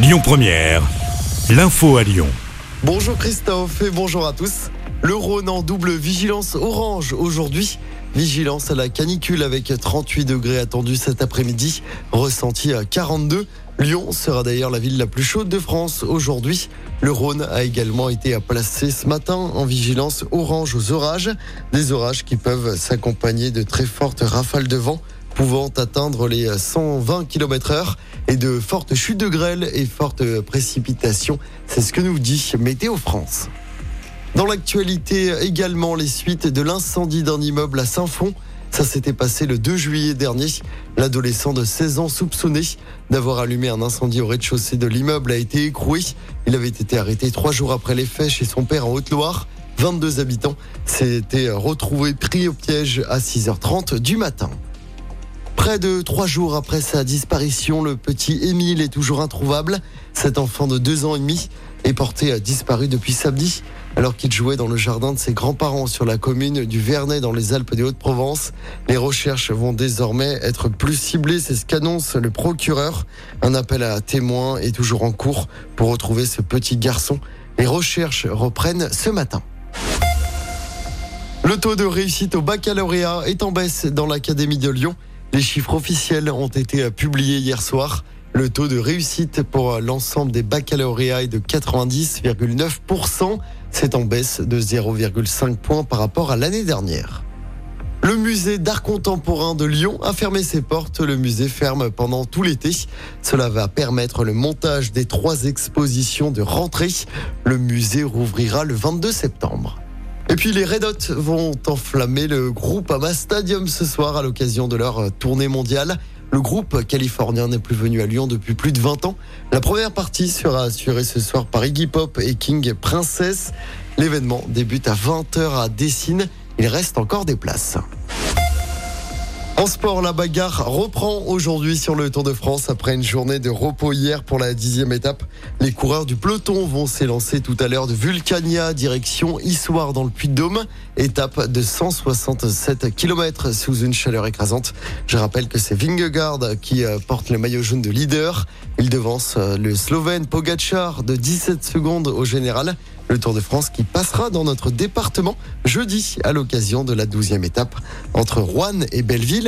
Lyon Première, l'info à Lyon. Bonjour Christophe et bonjour à tous. Le Rhône en double vigilance orange aujourd'hui. Vigilance à la canicule avec 38 degrés attendus cet après-midi, ressenti à 42. Lyon sera d'ailleurs la ville la plus chaude de France aujourd'hui. Le Rhône a également été placé ce matin en vigilance orange aux orages. Des orages qui peuvent s'accompagner de très fortes rafales de vent pouvant atteindre les 120 km heure et de fortes chutes de grêle et fortes précipitations. C'est ce que nous dit Météo France. Dans l'actualité également, les suites de l'incendie d'un immeuble à Saint-Fond. Ça s'était passé le 2 juillet dernier. L'adolescent de 16 ans soupçonné d'avoir allumé un incendie au rez-de-chaussée de l'immeuble a été écroué. Il avait été arrêté trois jours après les faits chez son père en Haute-Loire. 22 habitants s'étaient retrouvés pris au piège à 6h30 du matin. Près de trois jours après sa disparition, le petit Émile est toujours introuvable. Cet enfant de deux ans et demi est porté à disparu depuis samedi, alors qu'il jouait dans le jardin de ses grands-parents sur la commune du Vernet dans les Alpes des Hautes-Provence. Les recherches vont désormais être plus ciblées, c'est ce qu'annonce le procureur. Un appel à témoins est toujours en cours pour retrouver ce petit garçon. Les recherches reprennent ce matin. Le taux de réussite au baccalauréat est en baisse dans l'Académie de Lyon. Les chiffres officiels ont été publiés hier soir. Le taux de réussite pour l'ensemble des baccalauréats est de 90,9%. C'est en baisse de 0,5 points par rapport à l'année dernière. Le musée d'art contemporain de Lyon a fermé ses portes. Le musée ferme pendant tout l'été. Cela va permettre le montage des trois expositions de rentrée. Le musée rouvrira le 22 septembre. Et puis les Red Hot vont enflammer le groupe Ama Stadium ce soir à l'occasion de leur tournée mondiale. Le groupe californien n'est plus venu à Lyon depuis plus de 20 ans. La première partie sera assurée ce soir par Iggy Pop et King Princess. L'événement débute à 20h à Dessine. Il reste encore des places. En sport, la bagarre reprend aujourd'hui sur le Tour de France après une journée de repos hier pour la dixième étape. Les coureurs du peloton vont s'élancer tout à l'heure de Vulcania, direction Issoire dans le Puy-de-Dôme. Étape de 167 km sous une chaleur écrasante. Je rappelle que c'est Vingegaard qui euh, porte le maillot jaune de leader. Il devance euh, le Slovène Pogacar de 17 secondes au général. Le Tour de France qui passera dans notre département jeudi à l'occasion de la 12e étape entre Rouen et Belleville